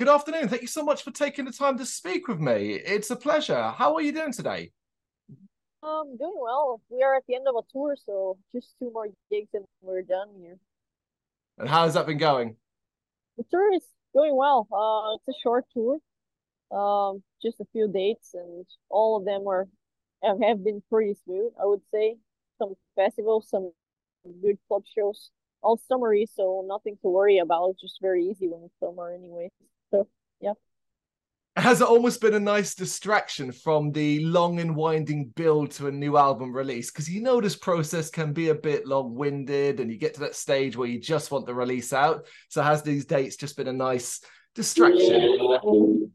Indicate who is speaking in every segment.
Speaker 1: Good afternoon. Thank you so much for taking the time to speak with me. It's a pleasure. How are you doing today?
Speaker 2: Um, doing well. We are at the end of a tour, so just two more gigs and we're done here.
Speaker 1: And how has that been going?
Speaker 2: The tour is going well. Uh, it's a short tour. Um, just a few dates, and all of them are have, have been pretty smooth. I would say some festivals, some good club shows, all summery, so nothing to worry about. It's just very easy when it's summer, anyway. Yeah.
Speaker 1: Has it almost been a nice distraction from the long and winding build to a new album release? Because you know this process can be a bit long winded and you get to that stage where you just want the release out. So, has these dates just been a nice distraction?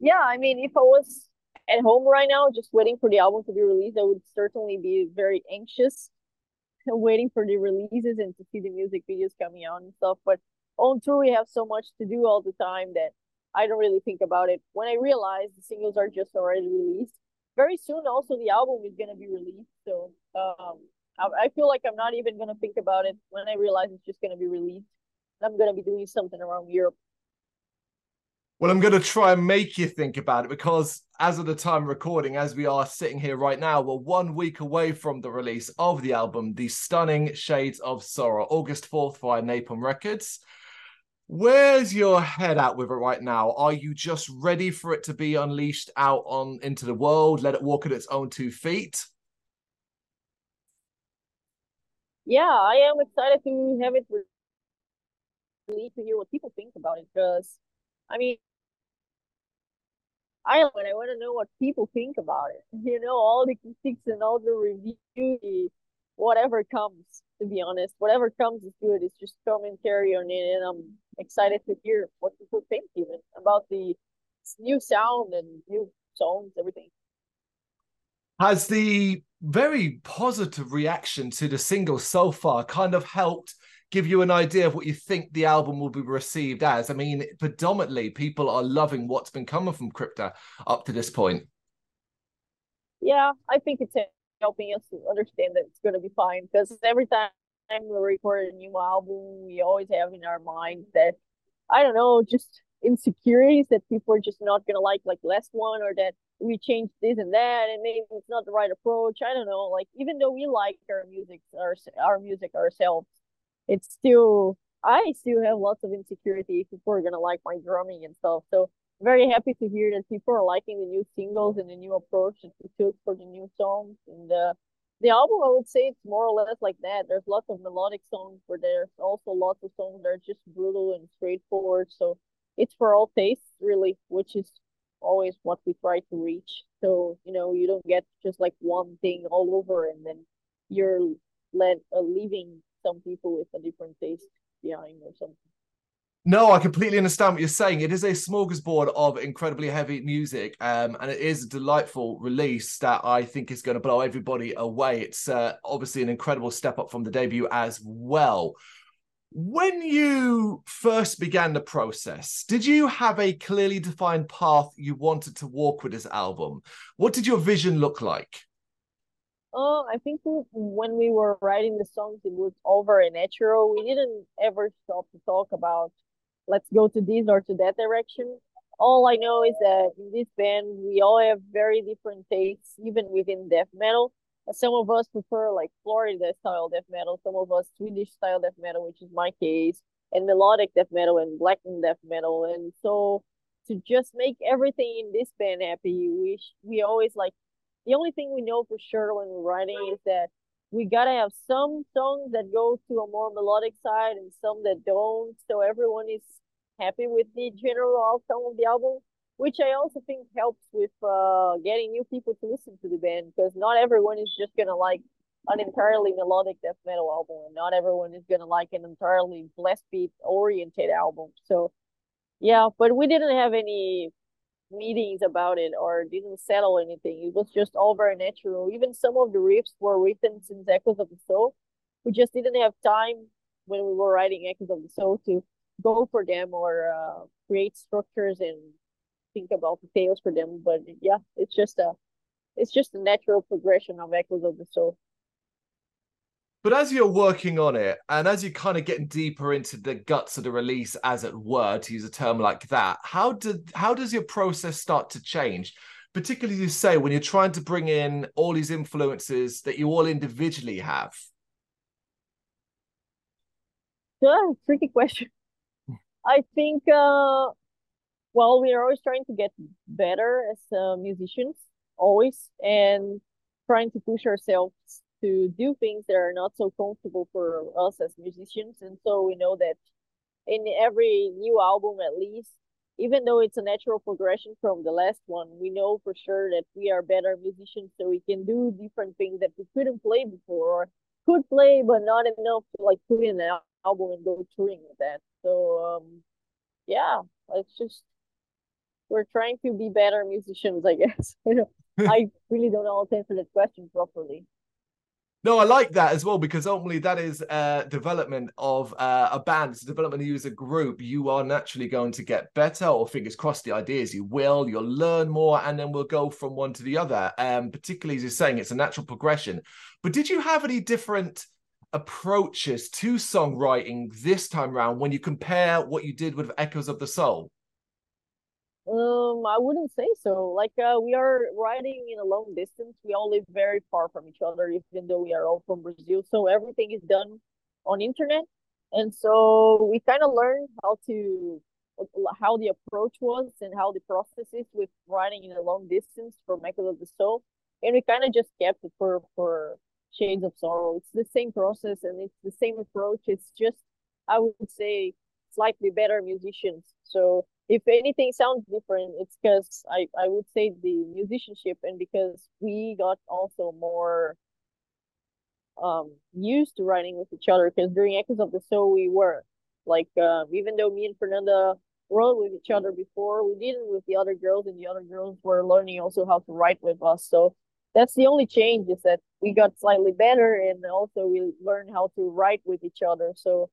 Speaker 2: Yeah, I mean, if I was at home right now, just waiting for the album to be released, I would certainly be very anxious waiting for the releases and to see the music videos coming out and stuff. But on tour, we have so much to do all the time that I don't really think about it. When I realize the singles are just already released, very soon also the album is gonna be released. So um, I, I feel like I'm not even gonna think about it when I realize it's just gonna be released. I'm gonna be doing something around Europe.
Speaker 1: Well, I'm going to try and make you think about it because, as of the time recording, as we are sitting here right now, we're one week away from the release of the album, The Stunning Shades of Sorrow, August 4th via Napalm Records. Where's your head at with it right now? Are you just ready for it to be unleashed out on into the world, let it walk at its own two feet?
Speaker 2: Yeah, I am excited to have it released to hear what people think about it because I mean I I want to know what people think about it. You know, all the critiques and all the reviews, whatever comes, to be honest. Whatever comes is good. It's just commentary on it and I'm excited to hear what people think even about the new sound and new songs, everything.
Speaker 1: Has the very positive reaction to the single so far kind of helped give you an idea of what you think the album will be received as? I mean, predominantly people are loving what's been coming from Crypta up to this point.
Speaker 2: Yeah, I think it's helping us to understand that it's going to be fine because every time time we record a new album, we always have in our mind that I don't know, just insecurities that people are just not gonna like like last one or that we changed this and that and maybe it's not the right approach. I don't know. Like even though we like our music our our music ourselves, it's still I still have lots of insecurity if people are gonna like my drumming and stuff. So very happy to hear that people are liking the new singles and the new approach that we took for the new songs. And uh the album i would say it's more or less like that. There's lots of melodic songs but there's also lots of songs that are just brutal and straightforward. So it's for all tastes really which is always what we try to reach. So you know you don't get just like one thing all over and then you're uh, leaving some people with a different taste behind or something
Speaker 1: no, I completely understand what you're saying. It is a smorgasbord of incredibly heavy music, um, and it is a delightful release that I think is going to blow everybody away. It's uh, obviously an incredible step up from the debut as well. When you first began the process, did you have a clearly defined path you wanted to walk with this album? What did your vision look like?
Speaker 2: Oh, I think when we were writing the songs, it was all very natural. We didn't ever stop to talk about let's go to this or to that direction. All I know is that in this band, we all have very different tastes, even within death metal. Some of us prefer like Florida style death metal, some of us Swedish style death metal, which is my case, and melodic death metal and blackened death metal. And so to just make everything in this band happy, we we always like the only thing we know for sure when we're writing is that we gotta have some songs that go to a more melodic side and some that don't. So everyone is happy with the general outcome of the album which i also think helps with uh getting new people to listen to the band because not everyone is just gonna like an entirely melodic death metal album and not everyone is gonna like an entirely blast beat oriented album. So yeah but we didn't have any meetings about it or didn't settle anything. It was just all very natural. Even some of the riffs were written since Echoes of the Soul. We just didn't have time when we were writing Echoes of the Soul to go for them or uh, create structures and think about details for them. But yeah, it's just a it's just a natural progression of Echoes of the Soul.
Speaker 1: But as you're working on it, and as you're kind of getting deeper into the guts of the release, as it were, to use a term like that, how did how does your process start to change? Particularly, you say when you're trying to bring in all these influences that you all individually have.
Speaker 2: Yeah, tricky question. I think, uh, well, we are always trying to get better as uh, musicians, always, and trying to push ourselves to do things that are not so comfortable for us as musicians. And so we know that in every new album, at least, even though it's a natural progression from the last one, we know for sure that we are better musicians, so we can do different things that we couldn't play before, or could play but not enough to like put in an album and go touring with that. So um, yeah, it's just we're trying to be better musicians, I guess. I really don't know how to answer that question properly.
Speaker 1: No, I like that as well because ultimately that is uh, development of uh, a band. It's development of you as a group. You are naturally going to get better, or fingers crossed, the ideas you will. You'll learn more, and then we'll go from one to the other. Um, particularly as you're saying, it's a natural progression. But did you have any different approaches to songwriting this time around when you compare what you did with Echoes of the Soul?
Speaker 2: Um, I wouldn't say so. Like, uh, we are riding in a long distance. We all live very far from each other, even though we are all from Brazil. So everything is done on internet, and so we kind of learned how to how the approach was and how the process is with riding in a long distance for Echoes of the Soul, and we kind of just kept it for for Shades of Sorrow. It's the same process and it's the same approach. It's just I would say slightly better musicians. So if anything sounds different, it's because I, I would say the musicianship and because we got also more um used to writing with each other because during Echoes of the Soul we were like um, even though me and Fernanda wrote with each other before, we didn't with the other girls and the other girls were learning also how to write with us. So that's the only change is that we got slightly better and also we learned how to write with each other. So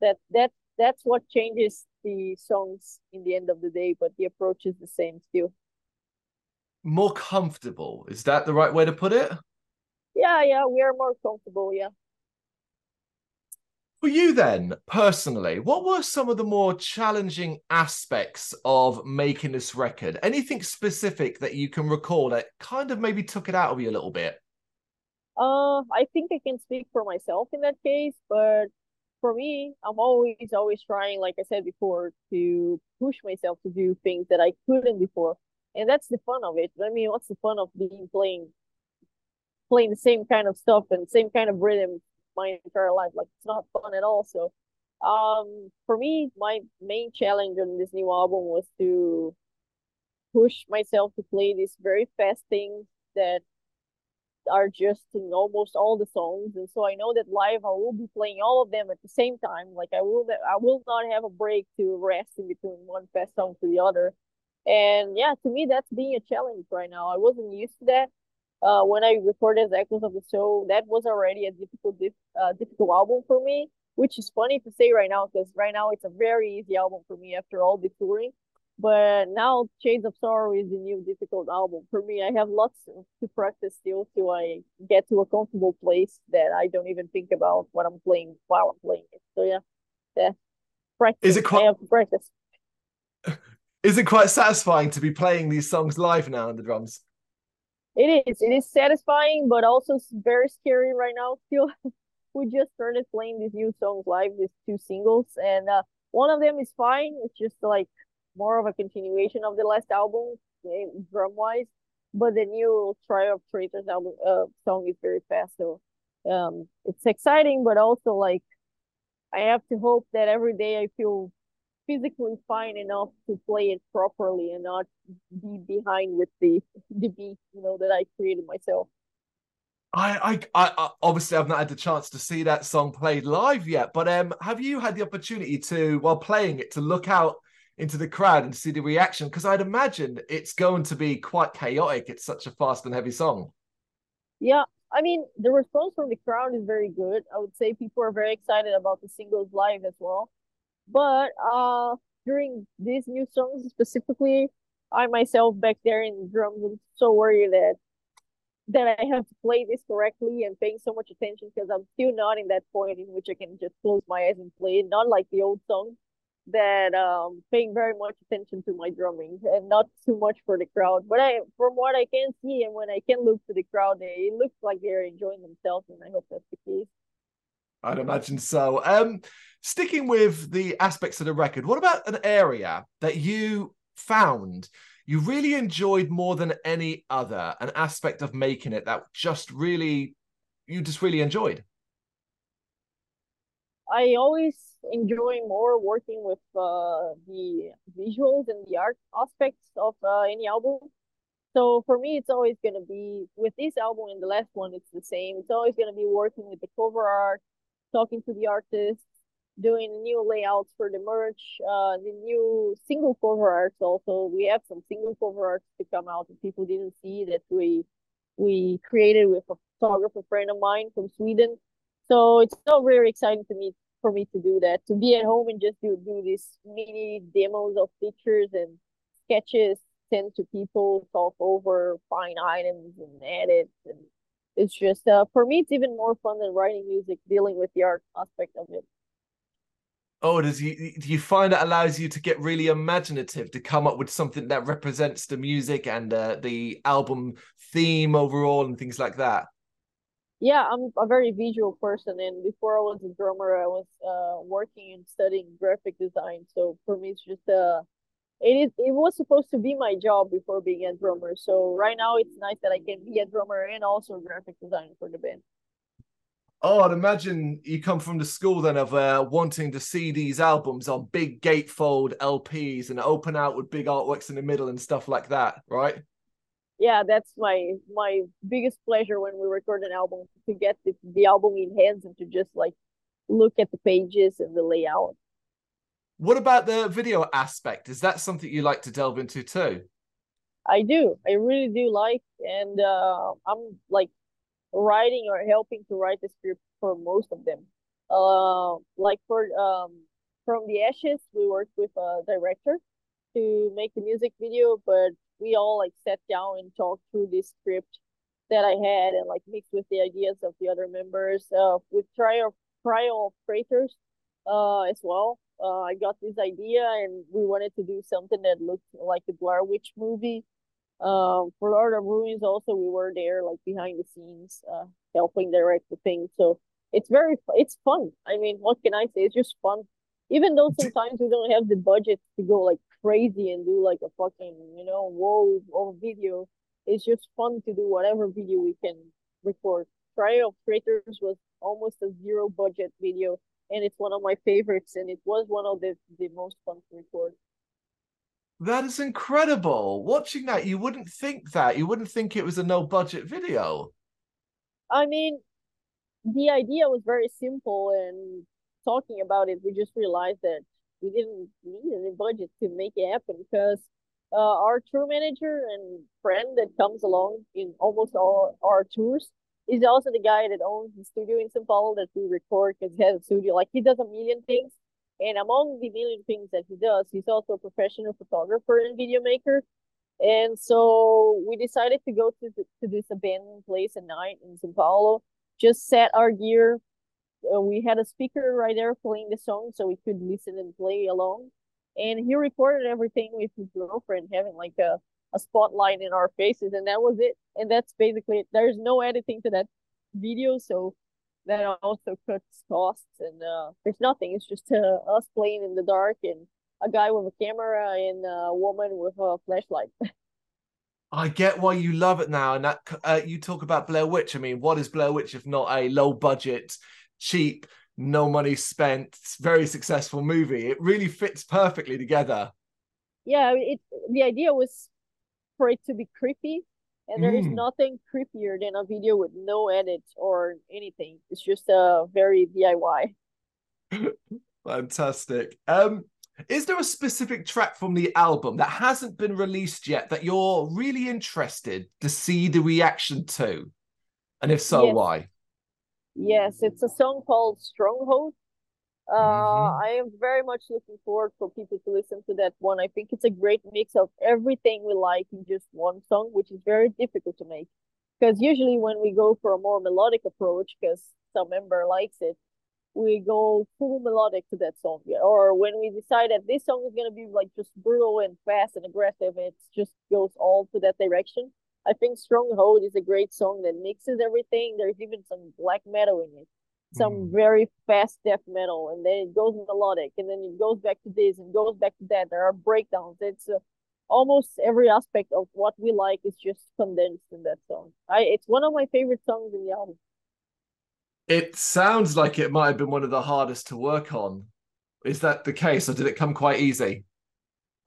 Speaker 2: that that that's what changes the songs in the end of the day, but the approach is the same still.
Speaker 1: More comfortable, is that the right way to put it?
Speaker 2: Yeah, yeah, we are more comfortable, yeah.
Speaker 1: For you, then, personally, what were some of the more challenging aspects of making this record? Anything specific that you can recall that kind of maybe took it out of you a little bit?
Speaker 2: Uh, I think I can speak for myself in that case, but for me, I'm always, always trying, like I said before, to push myself to do things that I couldn't before. And that's the fun of it. I mean, what's the fun of being playing playing the same kind of stuff and same kind of rhythm my entire life? Like it's not fun at all. So um for me, my main challenge on this new album was to push myself to play these very fast things that are just in almost all the songs, and so I know that live I will be playing all of them at the same time. Like I will, I will not have a break to rest in between one fast song to the other. And yeah, to me that's being a challenge right now. I wasn't used to that. Uh, when I recorded the Echoes of the Soul, that was already a difficult, uh, difficult album for me. Which is funny to say right now because right now it's a very easy album for me after all the touring. But now Shades of Sorrow is the new difficult album. For me, I have lots to practice still till I get to a comfortable place that I don't even think about what I'm playing while I'm playing it. So yeah, yeah. Practice.
Speaker 1: Is it quite
Speaker 2: I have practice.
Speaker 1: Is it quite satisfying to be playing these songs live now on the drums?
Speaker 2: It is. It is satisfying, but also very scary right now. Still, we just started playing these new songs live, these two singles, and uh, one of them is fine. It's just like more of a continuation of the last album, eh, drum wise. But the new Trial of Traitors album uh, song is very fast, so um, it's exciting, but also like I have to hope that every day I feel physically fine enough to play it properly and not be behind with the the beat, you know, that I created myself.
Speaker 1: I, I, I, obviously I've not had the chance to see that song played live yet, but um, have you had the opportunity to, while playing it, to look out into the crowd and see the reaction because I'd imagine it's going to be quite chaotic. It's such a fast and heavy song.
Speaker 2: Yeah, I mean the response from the crowd is very good. I would say people are very excited about the singles live as well. But uh during these new songs specifically, I myself back there in the drums, I'm so worried that that I have to play this correctly and paying so much attention because I'm still not in that point in which I can just close my eyes and play. Not like the old songs that um paying very much attention to my drumming and not too much for the crowd. But I from what I can see and when I can look to the crowd, they it looks like they're enjoying themselves and I hope that's the case.
Speaker 1: I'd imagine so. Um sticking with the aspects of the record, what about an area that you found you really enjoyed more than any other, an aspect of making it that just really you just really enjoyed?
Speaker 2: I always enjoy more working with uh, the visuals and the art aspects of uh, any album. So for me, it's always going to be with this album and the last one, it's the same. It's always going to be working with the cover art, talking to the artist, doing new layouts for the merch, uh, the new single cover arts. Also, we have some single cover arts to come out that people didn't see that we we created with a photographer friend of mine from Sweden. So it's so very exciting to me for me to do that, to be at home and just do do these mini demos of pictures and sketches, send to people, talk over, find items and edit and it's just uh, for me it's even more fun than writing music dealing with the art aspect of it.
Speaker 1: Oh does you do you find it allows you to get really imaginative to come up with something that represents the music and uh, the album theme overall and things like that
Speaker 2: yeah i'm a very visual person and before i was a drummer i was uh, working and studying graphic design. So for me it's just uh it is it was supposed to be my job before being a drummer. So right now it's nice that i can be a drummer and also graphic designer for the band.
Speaker 1: Oh, I'd imagine you come from the school then of uh, wanting to see these albums on big gatefold LPs and open out with big artworks in the middle and stuff like that, right?
Speaker 2: Yeah, that's my my biggest pleasure when we record an album to get the, the album in hands and to just like look at the pages and the layout.
Speaker 1: What about the video aspect? Is that something you like to delve into too?
Speaker 2: I do. I really do like, and uh, I'm like writing or helping to write the script for most of them. Uh, like for um, from the ashes, we worked with a director to make the music video, but we all like sat down and talked through this script that I had and like mixed with the ideas of the other members. Uh, with trial trial of Traitors, uh, as well. Uh, I got this idea and we wanted to do something that looked like the Blair Witch movie um, for Lord of Ruins, also we were there, like behind the scenes, uh, helping direct the thing. So it's very, it's fun. I mean, what can I say? It's just fun. Even though sometimes we don't have the budget to go like crazy and do like a fucking, you know, whoa, whoa video. It's just fun to do whatever video we can record. Trial of Traitors was almost a zero budget video, and it's one of my favorites, and it was one of the the most fun to record.
Speaker 1: That is incredible. Watching that, you wouldn't think that. You wouldn't think it was a no budget video.
Speaker 2: I mean, the idea was very simple, and talking about it, we just realized that we didn't need any budget to make it happen because uh, our tour manager and friend that comes along in almost all our tours is also the guy that owns the studio in São Paulo that we record because he has a studio. Like he does a million things and among the million things that he does, he's also a professional photographer and video maker. And so we decided to go to, to this abandoned place at night in Sao Paulo, just set our gear. Uh, we had a speaker right there playing the song so we could listen and play along. And he recorded everything with his girlfriend having like a, a spotlight in our faces. And that was it. And that's basically it. There's no editing to that video. So that also cuts costs and uh, there's nothing. It's just uh, us playing in the dark and a guy with a camera and a woman with a flashlight.
Speaker 1: I get why you love it now, and that uh, you talk about Blair Witch. I mean, what is Blair Witch if not a low budget, cheap, no money spent, very successful movie? It really fits perfectly together.
Speaker 2: Yeah, it. The idea was for it to be creepy, and there is mm. nothing creepier than a video with no edit or anything. It's just a very DIY.
Speaker 1: Fantastic. Um, is there a specific track from the album that hasn't been released yet that you're really interested to see the reaction to? And if so,
Speaker 2: yes.
Speaker 1: why?
Speaker 2: Yes, it's a song called Stronghold. Uh, mm-hmm. I am very much looking forward for people to listen to that one. I think it's a great mix of everything we like in just one song, which is very difficult to make. because usually when we go for a more melodic approach, because some member likes it, we go full melodic to that song. Yeah. Or when we decide that this song is gonna be like just brutal and fast and aggressive, it just goes all to that direction. I think Stronghold is a great song that mixes everything. There's even some black metal in it, some mm. very fast death metal, and then it goes melodic, and then it goes back to this and goes back to that. There are breakdowns. It's uh, almost every aspect of what we like is just condensed in that song. I it's one of my favorite songs in the album.
Speaker 1: It sounds like it might have been one of the hardest to work on. Is that the case, or did it come quite easy?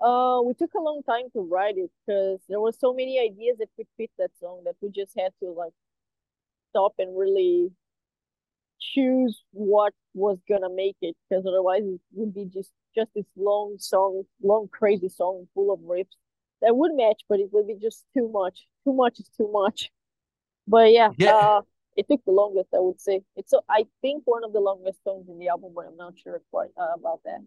Speaker 2: Uh, we took a long time to write it because there were so many ideas that could fit that song that we just had to like stop and really choose what was gonna make it because otherwise it would be just just this long song, long crazy song full of riffs that would match, but it would be just too much. Too much is too much. But yeah, yeah. Uh, it took the longest, I would say. It's so I think one of the longest songs in the album, but I'm not sure quite uh, about that.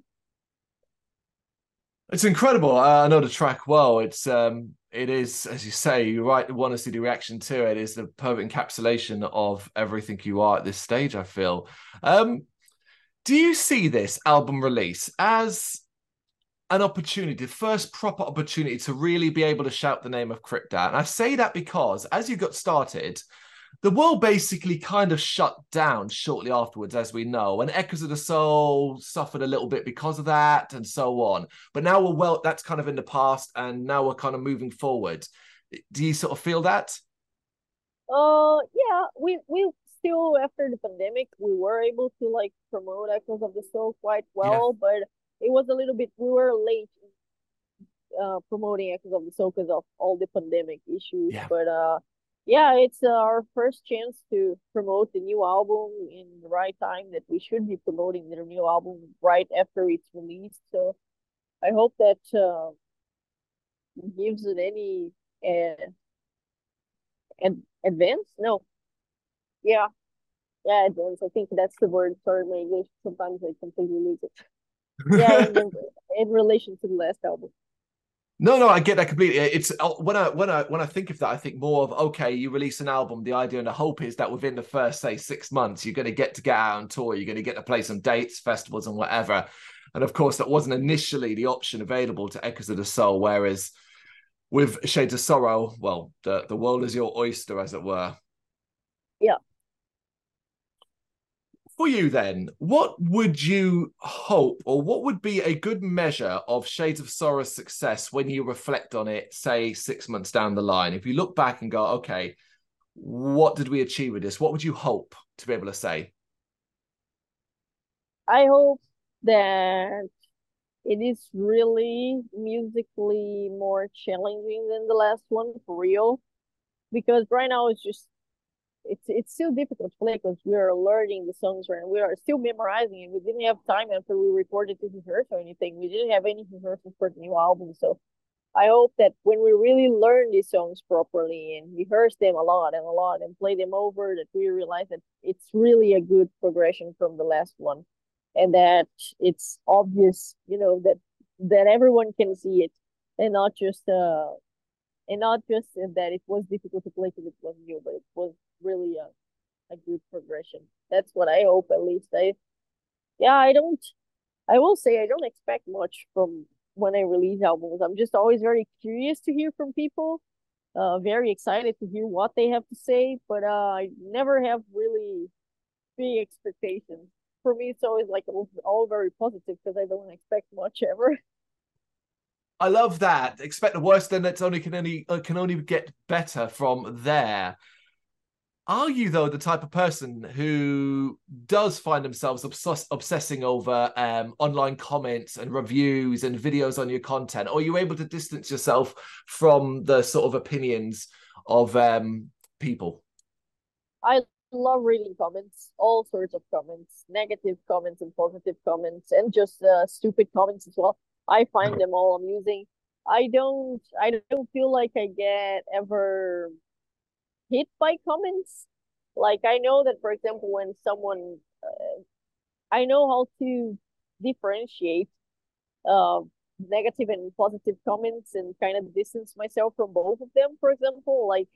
Speaker 1: It's incredible. Uh, I know the track well. It's um, it is as you say. You right want to see the reaction to it. Is the perfect encapsulation of everything you are at this stage. I feel. Um, do you see this album release as an opportunity, the first proper opportunity to really be able to shout the name of Crypta out? And I say that because as you got started, the world basically kind of shut down shortly afterwards, as we know, and Echoes of the Soul suffered a little bit because of that, and so on. But now we're well, that's kind of in the past, and now we're kind of moving forward. Do you sort of feel that?
Speaker 2: Uh, yeah, we we still after the pandemic we were able to like promote Echoes of the Soul quite well, yeah. but it was a little bit we were late uh promoting Echoes of the Soul because of all the pandemic issues. Yeah. But uh yeah, it's uh, our first chance to promote the new album in the right time that we should be promoting the new album right after it's released. So I hope that uh, gives it any uh, ad- advance. No, yeah, yeah, advance. I think that's the word. Sorry, my English. Sometimes I completely lose it. yeah, in, in relation to the last album.
Speaker 1: No, no, I get that completely. It's uh, when I when I when I think of that, I think more of okay, you release an album. The idea and the hope is that within the first say six months, you're going to get to get out on tour. You're going to get to play some dates, festivals, and whatever. And of course, that wasn't initially the option available to Echoes of the Soul. Whereas with Shades of Sorrow, well, the the world is your oyster, as it were.
Speaker 2: Yeah
Speaker 1: for you then, what would you hope or what would be a good measure of Shades of Sorrow's success when you reflect on it, say six months down the line? If you look back and go, okay, what did we achieve with this? What would you hope to be able to say?
Speaker 2: I hope that it is really musically more challenging than the last one for real. Because right now it's just it's it's still difficult to play because we are learning the songs and we are still memorizing it. We didn't have time after we recorded to rehearse or anything. We didn't have any rehearsals for the new album. So I hope that when we really learn these songs properly and rehearse them a lot and a lot and play them over, that we realize that it's really a good progression from the last one. And that it's obvious, you know, that that everyone can see it and not just uh and not just that it was difficult to play because it was new, but it was really a, a good progression. That's what I hope at least. I yeah, I don't I will say I don't expect much from when I release albums. I'm just always very curious to hear from people. Uh very excited to hear what they have to say, but uh I never have really big expectations. For me it's always like all, very positive because I don't expect much ever.
Speaker 1: I love that. Expect the worst, then it's only can only uh, can only get better from there. Are you though the type of person who does find themselves obsess- obsessing over um, online comments and reviews and videos on your content, or are you able to distance yourself from the sort of opinions of um, people?
Speaker 2: I love reading comments, all sorts of comments, negative comments and positive comments, and just uh, stupid comments as well. I find them all amusing. I don't I don't feel like I get ever hit by comments. Like I know that, for example, when someone, uh, I know how to differentiate uh, negative and positive comments and kind of distance myself from both of them. For example, like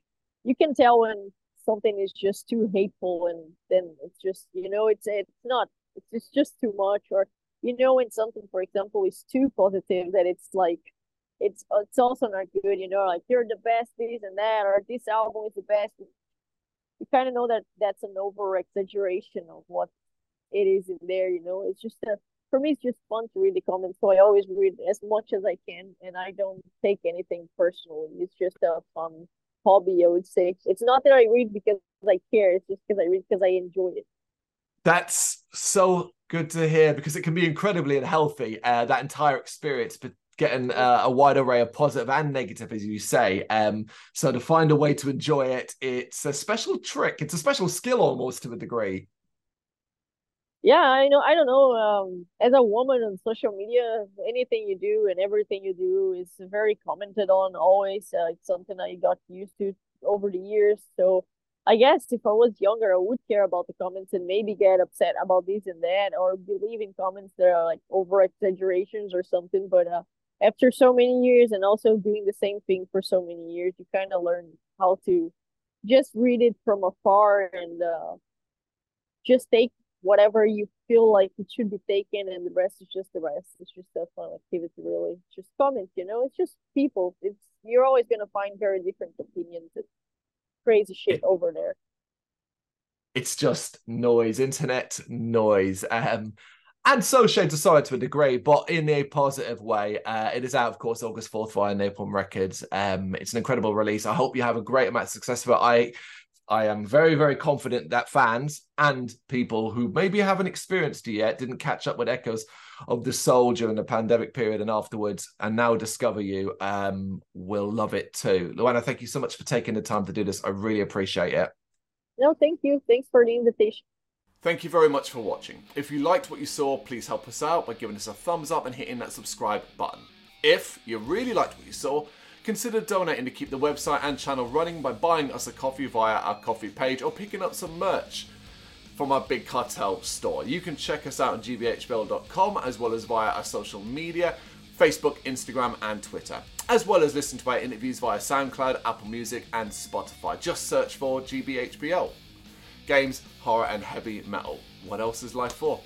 Speaker 2: you can tell when something is just too hateful and then it's just you know it's it's not it's just too much or you know when something for example is too positive that it's like it's it's also not good you know like you're the best this and that or this album is the best. You kind of know that that's an over exaggeration of what it is in there you know? It's just a for me it's just fun to read the comments so i always read as much as i can and i don't take anything personally. It's just a fun hobby i would say. It's not that i read because i care it's just because i read because i enjoy it.
Speaker 1: That's so good to hear because it can be incredibly unhealthy uh, that entire experience but getting uh, a wide array of positive and negative as you say. Um, so to find a way to enjoy it it's a special trick. It's a special skill almost to a degree.
Speaker 2: Yeah i know i don't know um, as a woman on social media anything you do and everything you do is very commented on always uh, it's something i got used to over the years. So I guess if I was younger, I would care about the comments and maybe get upset about this and that, or believe in comments that are like over exaggerations or something. But uh, after so many years and also doing the same thing for so many years, you kind of learn how to just read it from afar and uh, just take whatever you feel like it should be taken, and the rest is just the rest. It's just a fun activity, really. Just comments, you know. It's just people. It's you're always gonna find very different opinions crazy shit over there.
Speaker 1: It's just noise, internet noise. Um, and so Shades of Sorrow to a degree, but in a positive way. Uh, it is out, of course, August 4th via Napalm Records. Um, it's an incredible release. I hope you have a great amount of success with it. I I am very, very confident that fans and people who maybe haven't experienced it yet, didn't catch up with echoes of the soul during the pandemic period and afterwards, and now discover you, um, will love it too. Luana, thank you so much for taking the time to do this. I really appreciate it.
Speaker 2: No, thank you. Thanks for the invitation.
Speaker 1: Thank you very much for watching. If you liked what you saw, please help us out by giving us a thumbs up and hitting that subscribe button. If you really liked what you saw, consider donating to keep the website and channel running by buying us a coffee via our Ko-Fi page or picking up some merch from our Big Cartel store. You can check us out on gbhbl.com as well as via our social media Facebook, Instagram, and Twitter, as well as listen to our interviews via SoundCloud, Apple Music, and Spotify. Just search for GBHBL. Games, horror, and heavy metal. What else is life for?